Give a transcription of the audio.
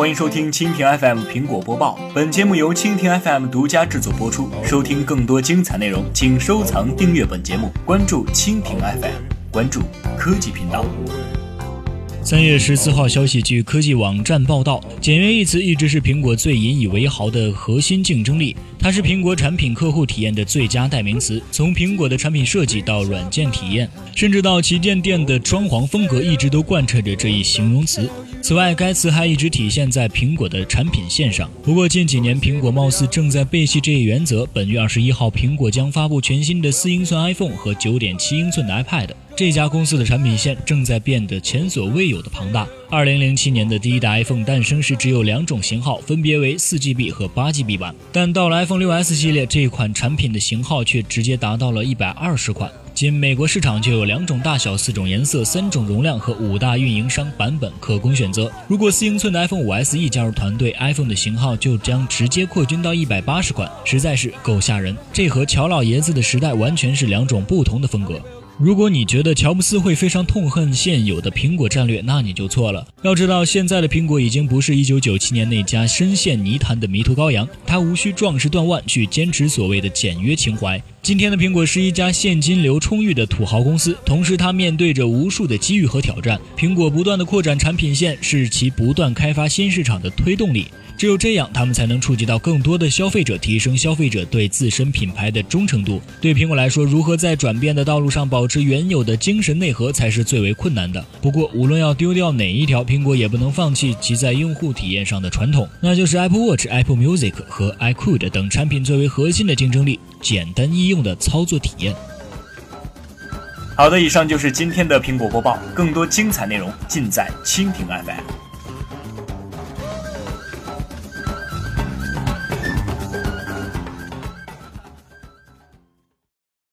欢迎收听蜻蜓 FM 苹果播报。本节目由蜻蜓 FM 独家制作播出。收听更多精彩内容，请收藏订阅本节目，关注蜻蜓 FM，关注科技频道。三月十四号消息，据科技网站报道，简约一词一直是苹果最引以为豪的核心竞争力。它是苹果产品客户体验的最佳代名词。从苹果的产品设计到软件体验，甚至到旗舰店的装潢风格，一直都贯彻着这一形容词。此外，该词还一直体现在苹果的产品线上。不过近几年，苹果貌似正在背弃这一原则。本月二十一号，苹果将发布全新的四英寸 iPhone 和九点七英寸的 iPad。这家公司的产品线正在变得前所未有的庞大。二零零七年的第一代 iPhone 诞生时，只有两种型号，分别为四 GB 和八 GB 版。但到了 iPhone 六 S 系列，这款产品的型号却直接达到了一百二十款。仅美国市场就有两种大小、四种颜色、三种容量和五大运营商版本可供选择。如果四英寸的 iPhone 5SE 加入团队，iPhone 的型号就将直接扩军到一百八十款，实在是够吓人。这和乔老爷子的时代完全是两种不同的风格。如果你觉得乔布斯会非常痛恨现有的苹果战略，那你就错了。要知道，现在的苹果已经不是1997年那家深陷泥潭的迷途羔羊，它无需壮士断腕去坚持所谓的简约情怀。今天的苹果是一家现金流充裕的土豪公司，同时它面对着无数的机遇和挑战。苹果不断的扩展产品线，是其不断开发新市场的推动力。只有这样，他们才能触及到更多的消费者，提升消费者对自身品牌的忠诚度。对苹果来说，如何在转变的道路上保持原有的精神内核，才是最为困难的。不过，无论要丢掉哪一条，苹果也不能放弃其在用户体验上的传统，那就是 Apple Watch、Apple Music 和 iQOO 等产品最为核心的竞争力——简单易用的操作体验。好的，以上就是今天的苹果播报，更多精彩内容尽在蜻蜓 FM。